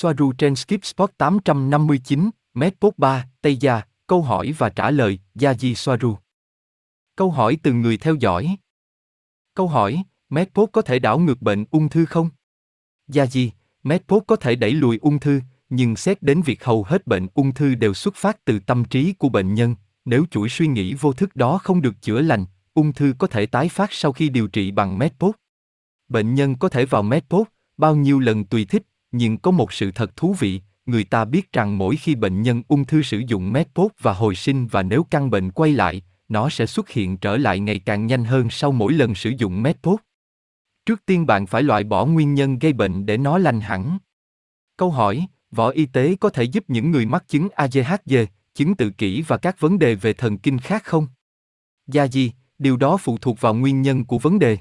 Soaru trên Skip Spot 859, Medpot 3, Tây Gia, câu hỏi và trả lời, Yaji Soaru. Câu hỏi từ người theo dõi. Câu hỏi, Medpot có thể đảo ngược bệnh ung thư không? Yaji, Medpot có thể đẩy lùi ung thư, nhưng xét đến việc hầu hết bệnh ung thư đều xuất phát từ tâm trí của bệnh nhân, nếu chuỗi suy nghĩ vô thức đó không được chữa lành, ung thư có thể tái phát sau khi điều trị bằng Medpot. Bệnh nhân có thể vào Medpot bao nhiêu lần tùy thích, nhưng có một sự thật thú vị, người ta biết rằng mỗi khi bệnh nhân ung thư sử dụng Medpop và hồi sinh và nếu căn bệnh quay lại, nó sẽ xuất hiện trở lại ngày càng nhanh hơn sau mỗi lần sử dụng Medpop. Trước tiên bạn phải loại bỏ nguyên nhân gây bệnh để nó lành hẳn. Câu hỏi, võ y tế có thể giúp những người mắc chứng ADHD, chứng tự kỷ và các vấn đề về thần kinh khác không? Gia gì, điều đó phụ thuộc vào nguyên nhân của vấn đề.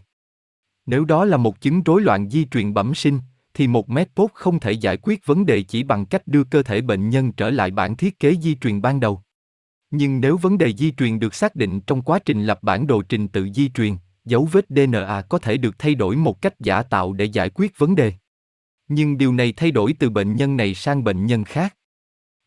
Nếu đó là một chứng rối loạn di truyền bẩm sinh, thì một medpot không thể giải quyết vấn đề chỉ bằng cách đưa cơ thể bệnh nhân trở lại bản thiết kế di truyền ban đầu. Nhưng nếu vấn đề di truyền được xác định trong quá trình lập bản đồ trình tự di truyền, dấu vết DNA có thể được thay đổi một cách giả tạo để giải quyết vấn đề. Nhưng điều này thay đổi từ bệnh nhân này sang bệnh nhân khác.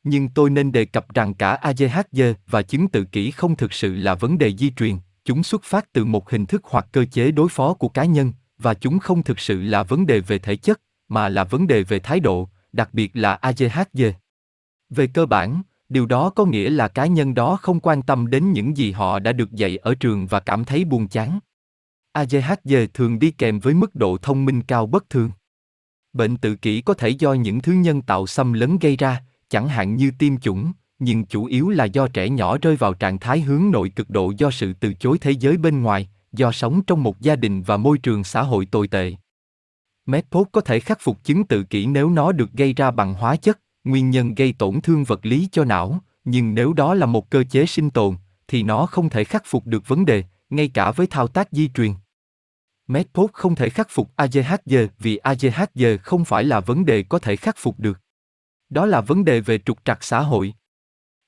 Nhưng tôi nên đề cập rằng cả ADHD và chứng tự kỷ không thực sự là vấn đề di truyền, chúng xuất phát từ một hình thức hoặc cơ chế đối phó của cá nhân, và chúng không thực sự là vấn đề về thể chất, mà là vấn đề về thái độ, đặc biệt là ADHD. Về cơ bản, điều đó có nghĩa là cá nhân đó không quan tâm đến những gì họ đã được dạy ở trường và cảm thấy buồn chán. ADHD thường đi kèm với mức độ thông minh cao bất thường. Bệnh tự kỷ có thể do những thứ nhân tạo xâm lấn gây ra, chẳng hạn như tiêm chủng, nhưng chủ yếu là do trẻ nhỏ rơi vào trạng thái hướng nội cực độ do sự từ chối thế giới bên ngoài, do sống trong một gia đình và môi trường xã hội tồi tệ. Medpot có thể khắc phục chứng tự kỷ nếu nó được gây ra bằng hóa chất, nguyên nhân gây tổn thương vật lý cho não, nhưng nếu đó là một cơ chế sinh tồn, thì nó không thể khắc phục được vấn đề, ngay cả với thao tác di truyền. Medpot không thể khắc phục ADHD vì ADHD không phải là vấn đề có thể khắc phục được. Đó là vấn đề về trục trặc xã hội.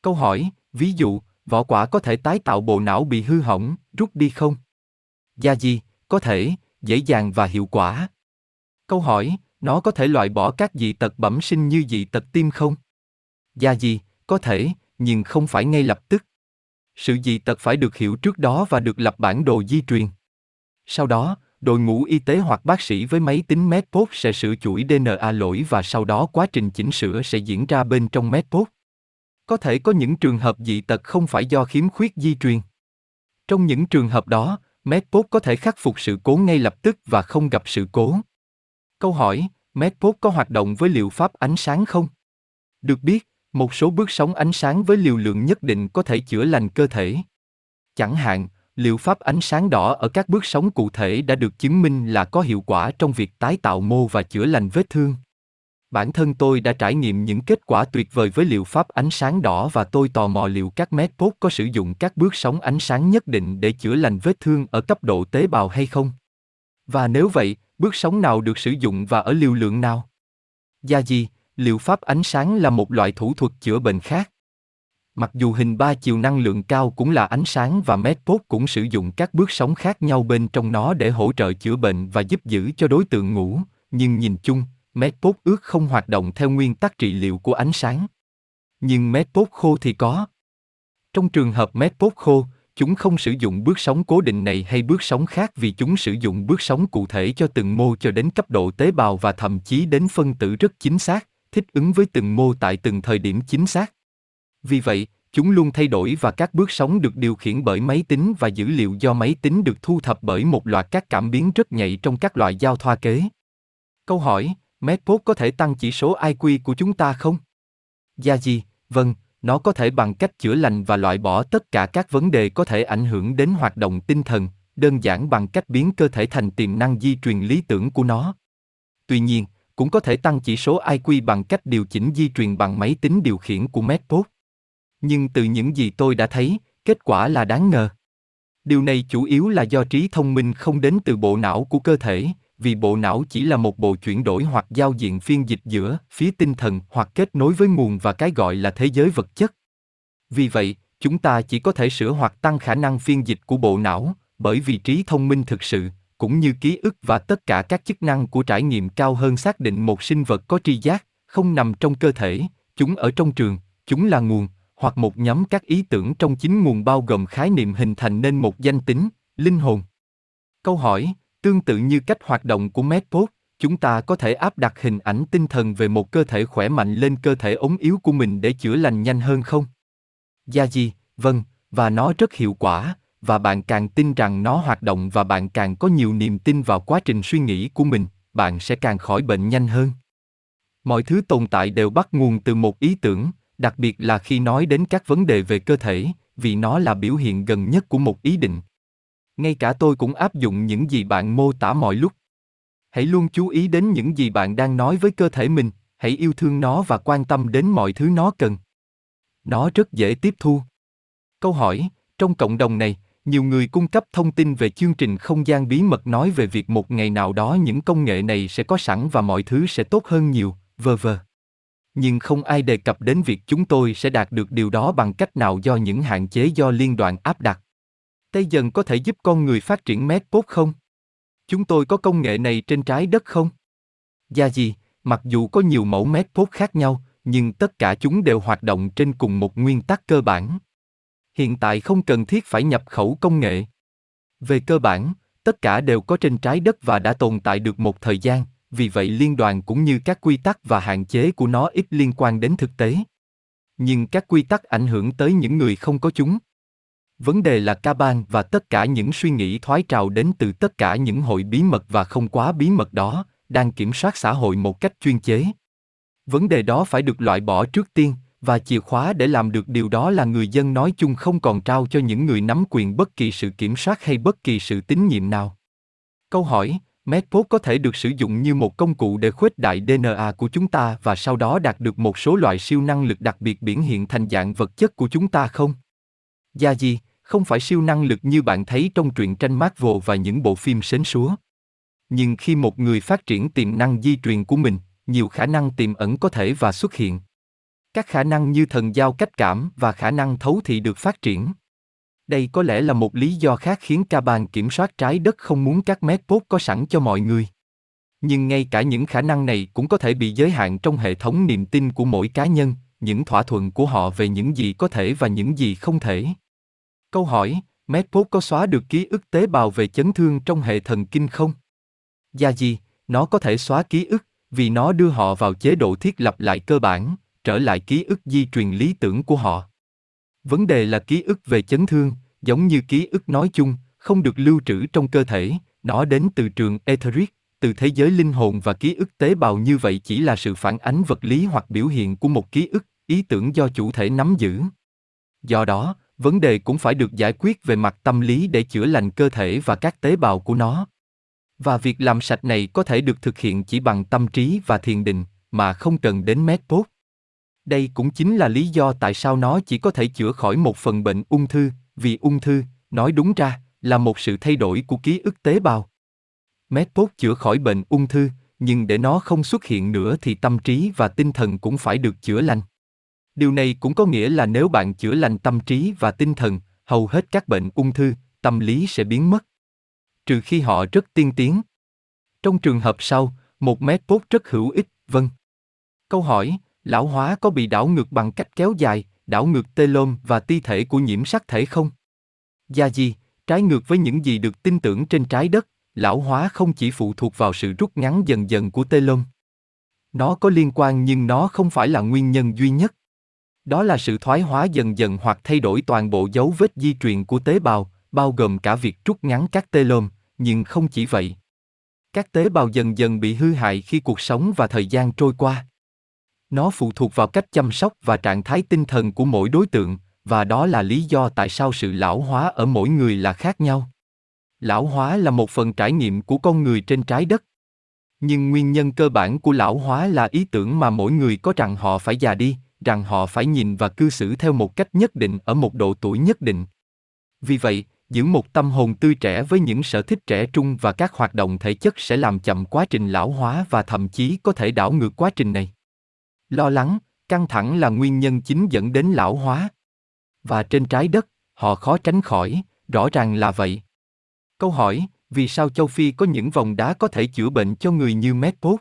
Câu hỏi, ví dụ, vỏ quả có thể tái tạo bộ não bị hư hỏng, rút đi không? Gia gì, có thể, dễ dàng và hiệu quả. Câu hỏi, nó có thể loại bỏ các dị tật bẩm sinh như dị tật tim không? Dạ gì, có thể, nhưng không phải ngay lập tức. Sự dị tật phải được hiểu trước đó và được lập bản đồ di truyền. Sau đó, đội ngũ y tế hoặc bác sĩ với máy tính MedPod sẽ sửa chuỗi DNA lỗi và sau đó quá trình chỉnh sửa sẽ diễn ra bên trong MedPod. Có thể có những trường hợp dị tật không phải do khiếm khuyết di truyền. Trong những trường hợp đó, MedPod có thể khắc phục sự cố ngay lập tức và không gặp sự cố. Câu hỏi, Medpod có hoạt động với liệu pháp ánh sáng không? Được biết, một số bước sóng ánh sáng với liều lượng nhất định có thể chữa lành cơ thể. Chẳng hạn, liệu pháp ánh sáng đỏ ở các bước sóng cụ thể đã được chứng minh là có hiệu quả trong việc tái tạo mô và chữa lành vết thương. Bản thân tôi đã trải nghiệm những kết quả tuyệt vời với liệu pháp ánh sáng đỏ và tôi tò mò liệu các medpod có sử dụng các bước sóng ánh sáng nhất định để chữa lành vết thương ở cấp độ tế bào hay không. Và nếu vậy, bước sóng nào được sử dụng và ở liều lượng nào? Gia gì, liệu pháp ánh sáng là một loại thủ thuật chữa bệnh khác. Mặc dù hình ba chiều năng lượng cao cũng là ánh sáng và medpot cũng sử dụng các bước sóng khác nhau bên trong nó để hỗ trợ chữa bệnh và giúp giữ cho đối tượng ngủ, nhưng nhìn chung, medpot ước không hoạt động theo nguyên tắc trị liệu của ánh sáng. Nhưng medpot khô thì có. Trong trường hợp medpot khô, chúng không sử dụng bước sóng cố định này hay bước sóng khác vì chúng sử dụng bước sóng cụ thể cho từng mô cho đến cấp độ tế bào và thậm chí đến phân tử rất chính xác, thích ứng với từng mô tại từng thời điểm chính xác. Vì vậy, chúng luôn thay đổi và các bước sóng được điều khiển bởi máy tính và dữ liệu do máy tính được thu thập bởi một loạt các cảm biến rất nhạy trong các loại giao thoa kế. Câu hỏi, MedPod có thể tăng chỉ số IQ của chúng ta không? Gia gì, vâng, nó có thể bằng cách chữa lành và loại bỏ tất cả các vấn đề có thể ảnh hưởng đến hoạt động tinh thần, đơn giản bằng cách biến cơ thể thành tiềm năng di truyền lý tưởng của nó. Tuy nhiên, cũng có thể tăng chỉ số IQ bằng cách điều chỉnh di truyền bằng máy tính điều khiển của medpod Nhưng từ những gì tôi đã thấy, kết quả là đáng ngờ. Điều này chủ yếu là do trí thông minh không đến từ bộ não của cơ thể, vì bộ não chỉ là một bộ chuyển đổi hoặc giao diện phiên dịch giữa phía tinh thần hoặc kết nối với nguồn và cái gọi là thế giới vật chất. Vì vậy, chúng ta chỉ có thể sửa hoặc tăng khả năng phiên dịch của bộ não, bởi vì trí thông minh thực sự, cũng như ký ức và tất cả các chức năng của trải nghiệm cao hơn xác định một sinh vật có tri giác, không nằm trong cơ thể, chúng ở trong trường, chúng là nguồn, hoặc một nhóm các ý tưởng trong chính nguồn bao gồm khái niệm hình thành nên một danh tính, linh hồn. Câu hỏi, tương tự như cách hoạt động của Medpod, chúng ta có thể áp đặt hình ảnh tinh thần về một cơ thể khỏe mạnh lên cơ thể ốm yếu của mình để chữa lành nhanh hơn không? Gia gì, vâng, và nó rất hiệu quả, và bạn càng tin rằng nó hoạt động và bạn càng có nhiều niềm tin vào quá trình suy nghĩ của mình, bạn sẽ càng khỏi bệnh nhanh hơn. Mọi thứ tồn tại đều bắt nguồn từ một ý tưởng, đặc biệt là khi nói đến các vấn đề về cơ thể, vì nó là biểu hiện gần nhất của một ý định. Ngay cả tôi cũng áp dụng những gì bạn mô tả mọi lúc. Hãy luôn chú ý đến những gì bạn đang nói với cơ thể mình, hãy yêu thương nó và quan tâm đến mọi thứ nó cần. Nó rất dễ tiếp thu. Câu hỏi, trong cộng đồng này, nhiều người cung cấp thông tin về chương trình không gian bí mật nói về việc một ngày nào đó những công nghệ này sẽ có sẵn và mọi thứ sẽ tốt hơn nhiều, vờ vờ Nhưng không ai đề cập đến việc chúng tôi sẽ đạt được điều đó bằng cách nào do những hạn chế do liên đoàn áp đặt. Tây dần có thể giúp con người phát triển medpod không? Chúng tôi có công nghệ này trên trái đất không? Gia gì, mặc dù có nhiều mẫu medpod khác nhau, nhưng tất cả chúng đều hoạt động trên cùng một nguyên tắc cơ bản. Hiện tại không cần thiết phải nhập khẩu công nghệ. Về cơ bản, tất cả đều có trên trái đất và đã tồn tại được một thời gian, vì vậy liên đoàn cũng như các quy tắc và hạn chế của nó ít liên quan đến thực tế. Nhưng các quy tắc ảnh hưởng tới những người không có chúng. Vấn đề là ca ban và tất cả những suy nghĩ thoái trào đến từ tất cả những hội bí mật và không quá bí mật đó, đang kiểm soát xã hội một cách chuyên chế. Vấn đề đó phải được loại bỏ trước tiên, và chìa khóa để làm được điều đó là người dân nói chung không còn trao cho những người nắm quyền bất kỳ sự kiểm soát hay bất kỳ sự tín nhiệm nào. Câu hỏi, Medpod có thể được sử dụng như một công cụ để khuếch đại DNA của chúng ta và sau đó đạt được một số loại siêu năng lực đặc biệt biểu hiện thành dạng vật chất của chúng ta không? Gia gì, không phải siêu năng lực như bạn thấy trong truyện tranh Marvel và những bộ phim sến súa. Nhưng khi một người phát triển tiềm năng di truyền của mình, nhiều khả năng tiềm ẩn có thể và xuất hiện. Các khả năng như thần giao cách cảm và khả năng thấu thị được phát triển. Đây có lẽ là một lý do khác khiến ca bàn kiểm soát trái đất không muốn các medpod có sẵn cho mọi người. Nhưng ngay cả những khả năng này cũng có thể bị giới hạn trong hệ thống niềm tin của mỗi cá nhân, những thỏa thuận của họ về những gì có thể và những gì không thể. Câu hỏi, medpod có xóa được ký ức tế bào về chấn thương trong hệ thần kinh không? Dạ Gia gì, nó có thể xóa ký ức, vì nó đưa họ vào chế độ thiết lập lại cơ bản, trở lại ký ức di truyền lý tưởng của họ. Vấn đề là ký ức về chấn thương, giống như ký ức nói chung, không được lưu trữ trong cơ thể, nó đến từ trường etheric, từ thế giới linh hồn và ký ức tế bào như vậy chỉ là sự phản ánh vật lý hoặc biểu hiện của một ký ức, ý tưởng do chủ thể nắm giữ. Do đó, vấn đề cũng phải được giải quyết về mặt tâm lý để chữa lành cơ thể và các tế bào của nó. Và việc làm sạch này có thể được thực hiện chỉ bằng tâm trí và thiền định, mà không cần đến medpod. Đây cũng chính là lý do tại sao nó chỉ có thể chữa khỏi một phần bệnh ung thư, vì ung thư, nói đúng ra, là một sự thay đổi của ký ức tế bào. Medpod chữa khỏi bệnh ung thư, nhưng để nó không xuất hiện nữa thì tâm trí và tinh thần cũng phải được chữa lành. Điều này cũng có nghĩa là nếu bạn chữa lành tâm trí và tinh thần, hầu hết các bệnh ung thư, tâm lý sẽ biến mất. Trừ khi họ rất tiên tiến. Trong trường hợp sau, một mét tốt rất hữu ích, vâng. Câu hỏi, lão hóa có bị đảo ngược bằng cách kéo dài, đảo ngược telom và ti thể của nhiễm sắc thể không? Gia gì, trái ngược với những gì được tin tưởng trên trái đất, lão hóa không chỉ phụ thuộc vào sự rút ngắn dần dần của telom. Nó có liên quan nhưng nó không phải là nguyên nhân duy nhất. Đó là sự thoái hóa dần dần hoặc thay đổi toàn bộ dấu vết di truyền của tế bào, bao gồm cả việc rút ngắn các telom, nhưng không chỉ vậy. Các tế bào dần dần bị hư hại khi cuộc sống và thời gian trôi qua. Nó phụ thuộc vào cách chăm sóc và trạng thái tinh thần của mỗi đối tượng, và đó là lý do tại sao sự lão hóa ở mỗi người là khác nhau. Lão hóa là một phần trải nghiệm của con người trên trái đất. Nhưng nguyên nhân cơ bản của lão hóa là ý tưởng mà mỗi người có rằng họ phải già đi, rằng họ phải nhìn và cư xử theo một cách nhất định ở một độ tuổi nhất định. Vì vậy, giữ một tâm hồn tươi trẻ với những sở thích trẻ trung và các hoạt động thể chất sẽ làm chậm quá trình lão hóa và thậm chí có thể đảo ngược quá trình này. Lo lắng, căng thẳng là nguyên nhân chính dẫn đến lão hóa. Và trên trái đất, họ khó tránh khỏi, rõ ràng là vậy. Câu hỏi, vì sao châu Phi có những vòng đá có thể chữa bệnh cho người như Medpod?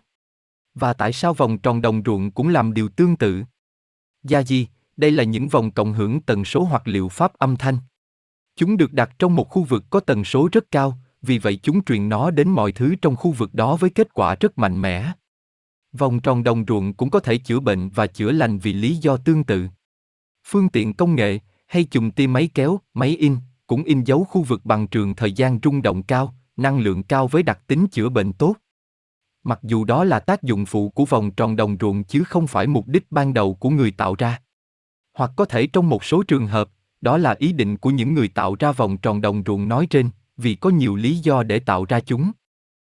Và tại sao vòng tròn đồng ruộng cũng làm điều tương tự? Gia di, đây là những vòng cộng hưởng tần số hoặc liệu pháp âm thanh. Chúng được đặt trong một khu vực có tần số rất cao, vì vậy chúng truyền nó đến mọi thứ trong khu vực đó với kết quả rất mạnh mẽ. Vòng tròn đồng ruộng cũng có thể chữa bệnh và chữa lành vì lý do tương tự. Phương tiện công nghệ, hay chùm tia máy kéo, máy in, cũng in dấu khu vực bằng trường thời gian rung động cao, năng lượng cao với đặc tính chữa bệnh tốt. Mặc dù đó là tác dụng phụ của vòng tròn đồng ruộng chứ không phải mục đích ban đầu của người tạo ra. Hoặc có thể trong một số trường hợp, đó là ý định của những người tạo ra vòng tròn đồng ruộng nói trên, vì có nhiều lý do để tạo ra chúng.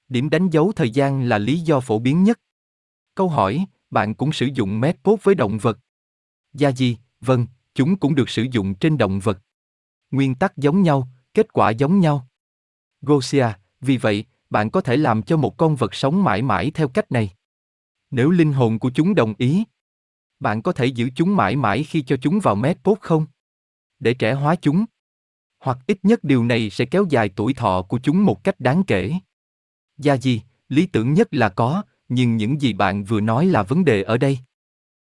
Điểm đánh dấu thời gian là lý do phổ biến nhất. Câu hỏi, bạn cũng sử dụng mét cốt với động vật? Gia gì, vâng, chúng cũng được sử dụng trên động vật. Nguyên tắc giống nhau, kết quả giống nhau. Gosia, vì vậy, bạn có thể làm cho một con vật sống mãi mãi theo cách này. Nếu linh hồn của chúng đồng ý, bạn có thể giữ chúng mãi mãi khi cho chúng vào mét bốt không? Để trẻ hóa chúng. Hoặc ít nhất điều này sẽ kéo dài tuổi thọ của chúng một cách đáng kể. Gia gì, lý tưởng nhất là có, nhưng những gì bạn vừa nói là vấn đề ở đây.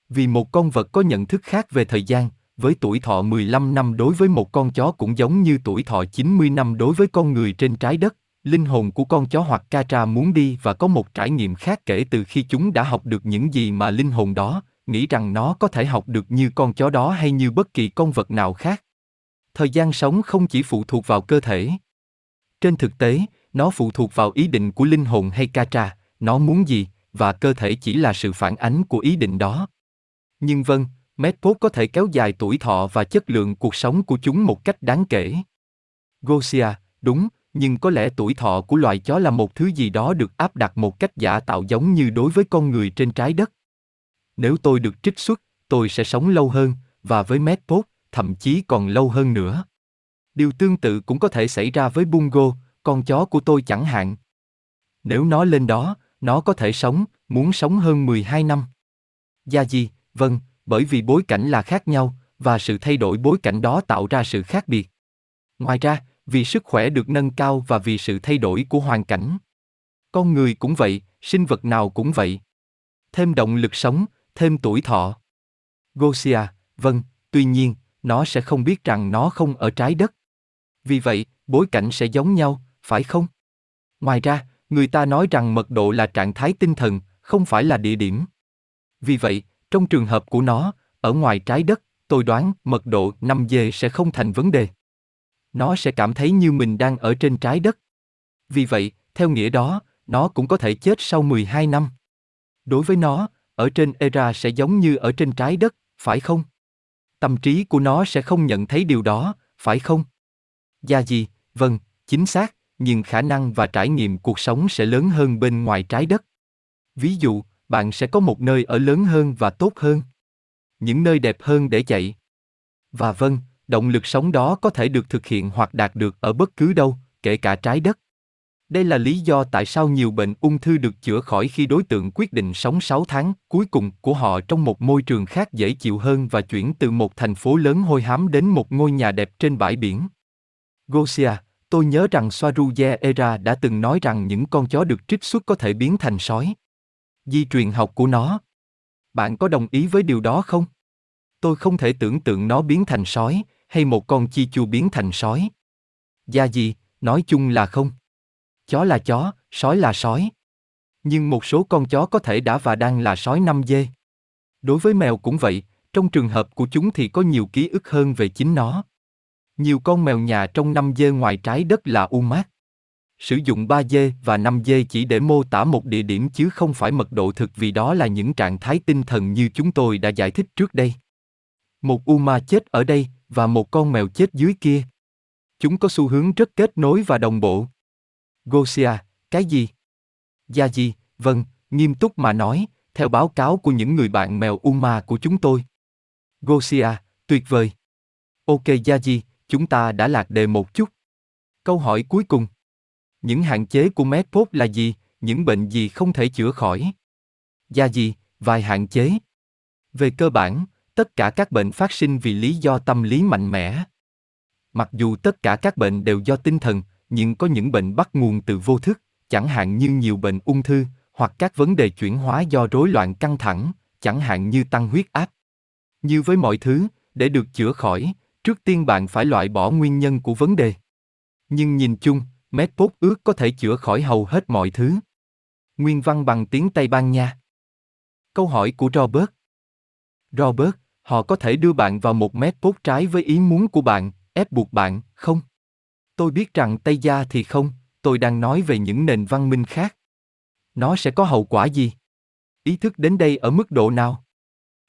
Vì một con vật có nhận thức khác về thời gian, với tuổi thọ 15 năm đối với một con chó cũng giống như tuổi thọ 90 năm đối với con người trên trái đất, linh hồn của con chó hoặc ca tra muốn đi và có một trải nghiệm khác kể từ khi chúng đã học được những gì mà linh hồn đó, nghĩ rằng nó có thể học được như con chó đó hay như bất kỳ con vật nào khác. Thời gian sống không chỉ phụ thuộc vào cơ thể. Trên thực tế, nó phụ thuộc vào ý định của linh hồn hay ca tra, nó muốn gì, và cơ thể chỉ là sự phản ánh của ý định đó. Nhưng vâng, Medpod có thể kéo dài tuổi thọ và chất lượng cuộc sống của chúng một cách đáng kể. Gosia, đúng, nhưng có lẽ tuổi thọ của loài chó là một thứ gì đó được áp đặt một cách giả tạo giống như đối với con người trên trái đất. Nếu tôi được trích xuất, tôi sẽ sống lâu hơn, và với Medpod, thậm chí còn lâu hơn nữa. Điều tương tự cũng có thể xảy ra với Bungo, con chó của tôi chẳng hạn. Nếu nó lên đó, nó có thể sống, muốn sống hơn 12 năm. Gia gì, vâng, bởi vì bối cảnh là khác nhau, và sự thay đổi bối cảnh đó tạo ra sự khác biệt. Ngoài ra, vì sức khỏe được nâng cao và vì sự thay đổi của hoàn cảnh. Con người cũng vậy, sinh vật nào cũng vậy. Thêm động lực sống, thêm tuổi thọ. Gosia, vâng, tuy nhiên, nó sẽ không biết rằng nó không ở trái đất. Vì vậy, bối cảnh sẽ giống nhau, phải không? Ngoài ra, người ta nói rằng mật độ là trạng thái tinh thần, không phải là địa điểm. Vì vậy, trong trường hợp của nó, ở ngoài trái đất, tôi đoán mật độ 5G sẽ không thành vấn đề. Nó sẽ cảm thấy như mình đang ở trên trái đất. Vì vậy, theo nghĩa đó, nó cũng có thể chết sau 12 năm. Đối với nó, ở trên Era sẽ giống như ở trên trái đất, phải không? Tâm trí của nó sẽ không nhận thấy điều đó, phải không? Gia gì, vâng, chính xác, nhưng khả năng và trải nghiệm cuộc sống sẽ lớn hơn bên ngoài trái đất. Ví dụ, bạn sẽ có một nơi ở lớn hơn và tốt hơn. Những nơi đẹp hơn để chạy. Và vâng, động lực sống đó có thể được thực hiện hoặc đạt được ở bất cứ đâu, kể cả trái đất. Đây là lý do tại sao nhiều bệnh ung thư được chữa khỏi khi đối tượng quyết định sống 6 tháng cuối cùng của họ trong một môi trường khác dễ chịu hơn và chuyển từ một thành phố lớn hôi hám đến một ngôi nhà đẹp trên bãi biển. Gosia, tôi nhớ rằng Swaruje Era đã từng nói rằng những con chó được trích xuất có thể biến thành sói. Di truyền học của nó. Bạn có đồng ý với điều đó không? Tôi không thể tưởng tượng nó biến thành sói, hay một con chi chu biến thành sói. Gia gì, nói chung là không. Chó là chó, sói là sói. Nhưng một số con chó có thể đã và đang là sói năm dê. Đối với mèo cũng vậy, trong trường hợp của chúng thì có nhiều ký ức hơn về chính nó. Nhiều con mèo nhà trong năm dê ngoài trái đất là u mát. Sử dụng 3 dê và 5 dê chỉ để mô tả một địa điểm chứ không phải mật độ thực vì đó là những trạng thái tinh thần như chúng tôi đã giải thích trước đây. Một UMA chết ở đây và một con mèo chết dưới kia. Chúng có xu hướng rất kết nối và đồng bộ. Gosia, cái gì? Gia gì, vâng, nghiêm túc mà nói, theo báo cáo của những người bạn mèo UMA của chúng tôi. Gosia, tuyệt vời. Ok Gia gì, chúng ta đã lạc đề một chút. Câu hỏi cuối cùng. Những hạn chế của Medpop là gì, những bệnh gì không thể chữa khỏi? Gia gì, vài hạn chế. Về cơ bản, tất cả các bệnh phát sinh vì lý do tâm lý mạnh mẽ. Mặc dù tất cả các bệnh đều do tinh thần, nhưng có những bệnh bắt nguồn từ vô thức, chẳng hạn như nhiều bệnh ung thư, hoặc các vấn đề chuyển hóa do rối loạn căng thẳng, chẳng hạn như tăng huyết áp. Như với mọi thứ, để được chữa khỏi, trước tiên bạn phải loại bỏ nguyên nhân của vấn đề. Nhưng nhìn chung, Medpop ước có thể chữa khỏi hầu hết mọi thứ. Nguyên văn bằng tiếng Tây Ban Nha. Câu hỏi của Robert. Robert, họ có thể đưa bạn vào một mét bốt trái với ý muốn của bạn, ép buộc bạn, không? Tôi biết rằng Tây Gia thì không, tôi đang nói về những nền văn minh khác. Nó sẽ có hậu quả gì? Ý thức đến đây ở mức độ nào?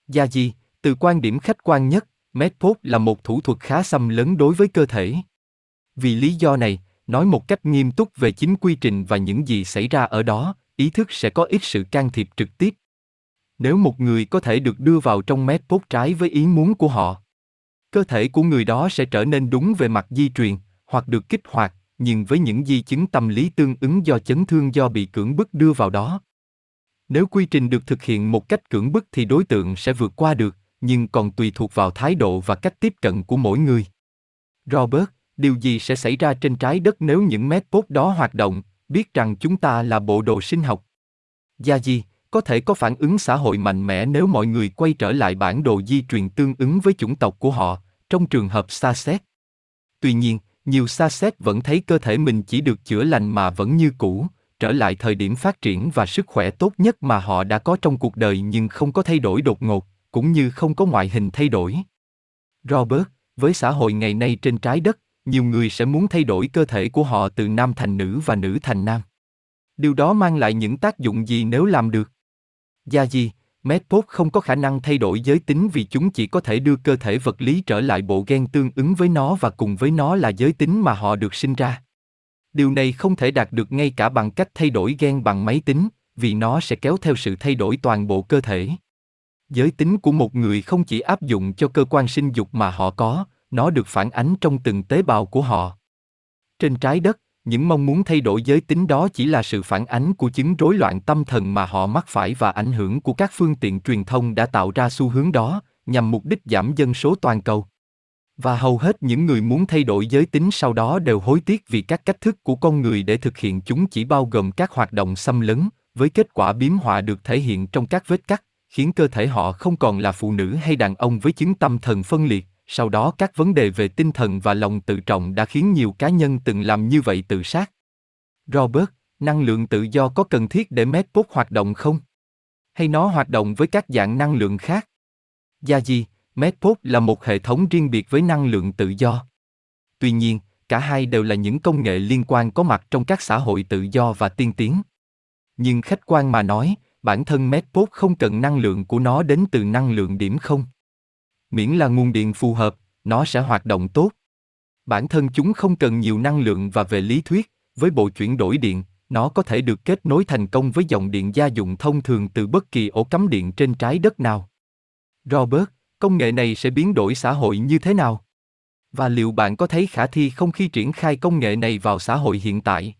Gia gì, từ quan điểm khách quan nhất, Medpop là một thủ thuật khá xâm lấn đối với cơ thể. Vì lý do này, nói một cách nghiêm túc về chính quy trình và những gì xảy ra ở đó, ý thức sẽ có ít sự can thiệp trực tiếp. Nếu một người có thể được đưa vào trong Medpop trái với ý muốn của họ, cơ thể của người đó sẽ trở nên đúng về mặt di truyền, hoặc được kích hoạt, nhưng với những di chứng tâm lý tương ứng do chấn thương do bị cưỡng bức đưa vào đó. Nếu quy trình được thực hiện một cách cưỡng bức thì đối tượng sẽ vượt qua được, nhưng còn tùy thuộc vào thái độ và cách tiếp cận của mỗi người. Robert, điều gì sẽ xảy ra trên trái đất nếu những mét cốt đó hoạt động, biết rằng chúng ta là bộ đồ sinh học? Gia gì, có thể có phản ứng xã hội mạnh mẽ nếu mọi người quay trở lại bản đồ di truyền tương ứng với chủng tộc của họ, trong trường hợp xa xét. Tuy nhiên, nhiều xa xét vẫn thấy cơ thể mình chỉ được chữa lành mà vẫn như cũ, trở lại thời điểm phát triển và sức khỏe tốt nhất mà họ đã có trong cuộc đời nhưng không có thay đổi đột ngột, cũng như không có ngoại hình thay đổi. Robert, với xã hội ngày nay trên trái đất, nhiều người sẽ muốn thay đổi cơ thể của họ từ nam thành nữ và nữ thành nam. Điều đó mang lại những tác dụng gì nếu làm được? Gia gì, Medpop không có khả năng thay đổi giới tính vì chúng chỉ có thể đưa cơ thể vật lý trở lại bộ gen tương ứng với nó và cùng với nó là giới tính mà họ được sinh ra. Điều này không thể đạt được ngay cả bằng cách thay đổi gen bằng máy tính, vì nó sẽ kéo theo sự thay đổi toàn bộ cơ thể. Giới tính của một người không chỉ áp dụng cho cơ quan sinh dục mà họ có, nó được phản ánh trong từng tế bào của họ. Trên trái đất, những mong muốn thay đổi giới tính đó chỉ là sự phản ánh của chứng rối loạn tâm thần mà họ mắc phải và ảnh hưởng của các phương tiện truyền thông đã tạo ra xu hướng đó, nhằm mục đích giảm dân số toàn cầu. Và hầu hết những người muốn thay đổi giới tính sau đó đều hối tiếc vì các cách thức của con người để thực hiện chúng chỉ bao gồm các hoạt động xâm lấn, với kết quả biếm họa được thể hiện trong các vết cắt, khiến cơ thể họ không còn là phụ nữ hay đàn ông với chứng tâm thần phân liệt sau đó các vấn đề về tinh thần và lòng tự trọng đã khiến nhiều cá nhân từng làm như vậy tự sát. Robert, năng lượng tự do có cần thiết để Medpod hoạt động không? Hay nó hoạt động với các dạng năng lượng khác? Gia gì, Medpod là một hệ thống riêng biệt với năng lượng tự do. Tuy nhiên, cả hai đều là những công nghệ liên quan có mặt trong các xã hội tự do và tiên tiến. Nhưng khách quan mà nói, bản thân Medpod không cần năng lượng của nó đến từ năng lượng điểm không miễn là nguồn điện phù hợp, nó sẽ hoạt động tốt. Bản thân chúng không cần nhiều năng lượng và về lý thuyết, với bộ chuyển đổi điện, nó có thể được kết nối thành công với dòng điện gia dụng thông thường từ bất kỳ ổ cắm điện trên trái đất nào. Robert, công nghệ này sẽ biến đổi xã hội như thế nào? Và liệu bạn có thấy khả thi không khi triển khai công nghệ này vào xã hội hiện tại?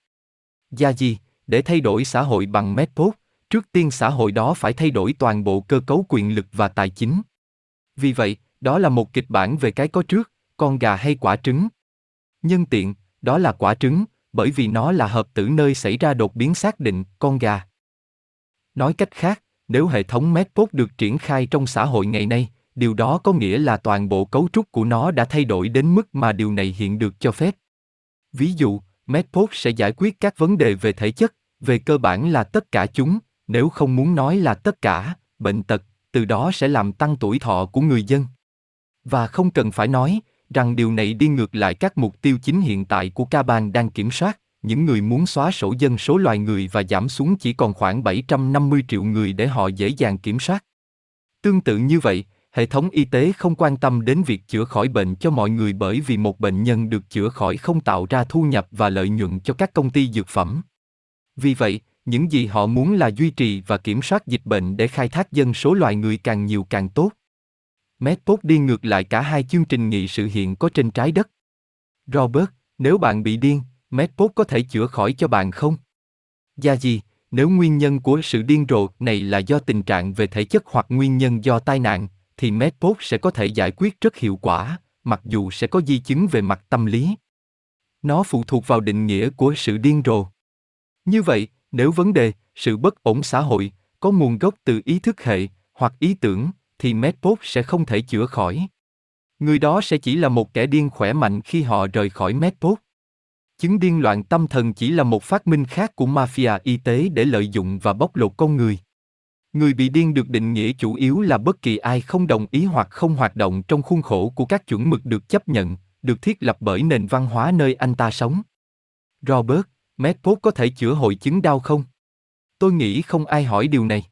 Gia gì, để thay đổi xã hội bằng Medpop, trước tiên xã hội đó phải thay đổi toàn bộ cơ cấu quyền lực và tài chính. Vì vậy, đó là một kịch bản về cái có trước, con gà hay quả trứng. Nhân tiện, đó là quả trứng, bởi vì nó là hợp tử nơi xảy ra đột biến xác định, con gà. Nói cách khác, nếu hệ thống Medpod được triển khai trong xã hội ngày nay, điều đó có nghĩa là toàn bộ cấu trúc của nó đã thay đổi đến mức mà điều này hiện được cho phép. Ví dụ, Medpod sẽ giải quyết các vấn đề về thể chất, về cơ bản là tất cả chúng, nếu không muốn nói là tất cả, bệnh tật, từ đó sẽ làm tăng tuổi thọ của người dân. Và không cần phải nói rằng điều này đi ngược lại các mục tiêu chính hiện tại của Caban đang kiểm soát, những người muốn xóa sổ dân số loài người và giảm xuống chỉ còn khoảng 750 triệu người để họ dễ dàng kiểm soát. Tương tự như vậy, hệ thống y tế không quan tâm đến việc chữa khỏi bệnh cho mọi người bởi vì một bệnh nhân được chữa khỏi không tạo ra thu nhập và lợi nhuận cho các công ty dược phẩm. Vì vậy, những gì họ muốn là duy trì và kiểm soát dịch bệnh để khai thác dân số loài người càng nhiều càng tốt. Medpod đi ngược lại cả hai chương trình nghị sự hiện có trên trái đất. Robert, nếu bạn bị điên, Medpod có thể chữa khỏi cho bạn không? Gia gì, nếu nguyên nhân của sự điên rồ này là do tình trạng về thể chất hoặc nguyên nhân do tai nạn, thì Medpod sẽ có thể giải quyết rất hiệu quả, mặc dù sẽ có di chứng về mặt tâm lý. Nó phụ thuộc vào định nghĩa của sự điên rồ. Như vậy, nếu vấn đề, sự bất ổn xã hội, có nguồn gốc từ ý thức hệ, hoặc ý tưởng, thì Medpop sẽ không thể chữa khỏi. Người đó sẽ chỉ là một kẻ điên khỏe mạnh khi họ rời khỏi Medpop. Chứng điên loạn tâm thần chỉ là một phát minh khác của mafia y tế để lợi dụng và bóc lột con người. Người bị điên được định nghĩa chủ yếu là bất kỳ ai không đồng ý hoặc không hoạt động trong khuôn khổ của các chuẩn mực được chấp nhận, được thiết lập bởi nền văn hóa nơi anh ta sống. Robert, Medpod có thể chữa hội chứng đau không? Tôi nghĩ không ai hỏi điều này.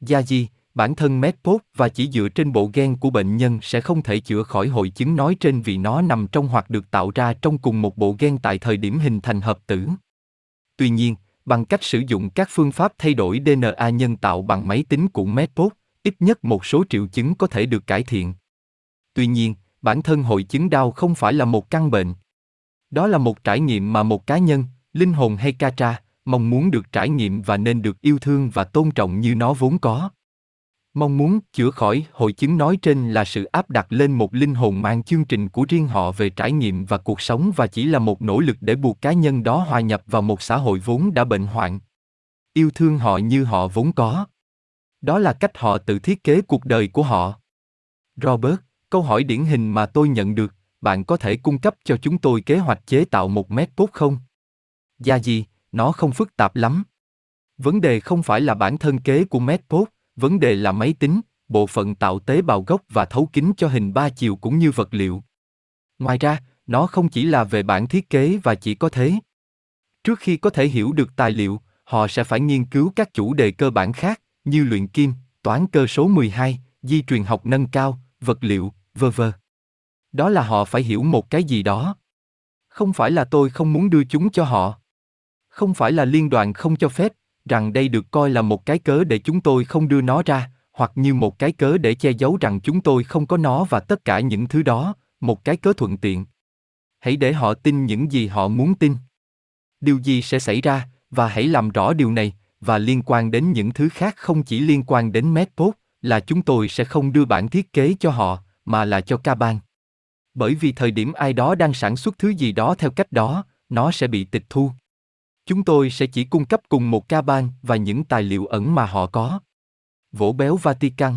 Gia gì, bản thân Medpod và chỉ dựa trên bộ gen của bệnh nhân sẽ không thể chữa khỏi hội chứng nói trên vì nó nằm trong hoặc được tạo ra trong cùng một bộ gen tại thời điểm hình thành hợp tử. Tuy nhiên, bằng cách sử dụng các phương pháp thay đổi DNA nhân tạo bằng máy tính của Medpod, ít nhất một số triệu chứng có thể được cải thiện. Tuy nhiên, bản thân hội chứng đau không phải là một căn bệnh. Đó là một trải nghiệm mà một cá nhân, linh hồn hay Katra, mong muốn được trải nghiệm và nên được yêu thương và tôn trọng như nó vốn có. Mong muốn chữa khỏi hội chứng nói trên là sự áp đặt lên một linh hồn mang chương trình của riêng họ về trải nghiệm và cuộc sống và chỉ là một nỗ lực để buộc cá nhân đó hòa nhập vào một xã hội vốn đã bệnh hoạn. Yêu thương họ như họ vốn có. Đó là cách họ tự thiết kế cuộc đời của họ. Robert, câu hỏi điển hình mà tôi nhận được, bạn có thể cung cấp cho chúng tôi kế hoạch chế tạo một mét cốt không? Gia gì, nó không phức tạp lắm. Vấn đề không phải là bản thân kế của MedPod, vấn đề là máy tính, bộ phận tạo tế bào gốc và thấu kính cho hình ba chiều cũng như vật liệu. Ngoài ra, nó không chỉ là về bản thiết kế và chỉ có thế. Trước khi có thể hiểu được tài liệu, họ sẽ phải nghiên cứu các chủ đề cơ bản khác, như luyện kim, toán cơ số 12, di truyền học nâng cao, vật liệu, v.v. Đó là họ phải hiểu một cái gì đó. Không phải là tôi không muốn đưa chúng cho họ. Không phải là liên đoàn không cho phép, rằng đây được coi là một cái cớ để chúng tôi không đưa nó ra, hoặc như một cái cớ để che giấu rằng chúng tôi không có nó và tất cả những thứ đó, một cái cớ thuận tiện. Hãy để họ tin những gì họ muốn tin. Điều gì sẽ xảy ra, và hãy làm rõ điều này, và liên quan đến những thứ khác không chỉ liên quan đến Medport, là chúng tôi sẽ không đưa bản thiết kế cho họ, mà là cho Caban. Bởi vì thời điểm ai đó đang sản xuất thứ gì đó theo cách đó, nó sẽ bị tịch thu. Chúng tôi sẽ chỉ cung cấp cùng một ca ban và những tài liệu ẩn mà họ có. Vỗ béo Vatican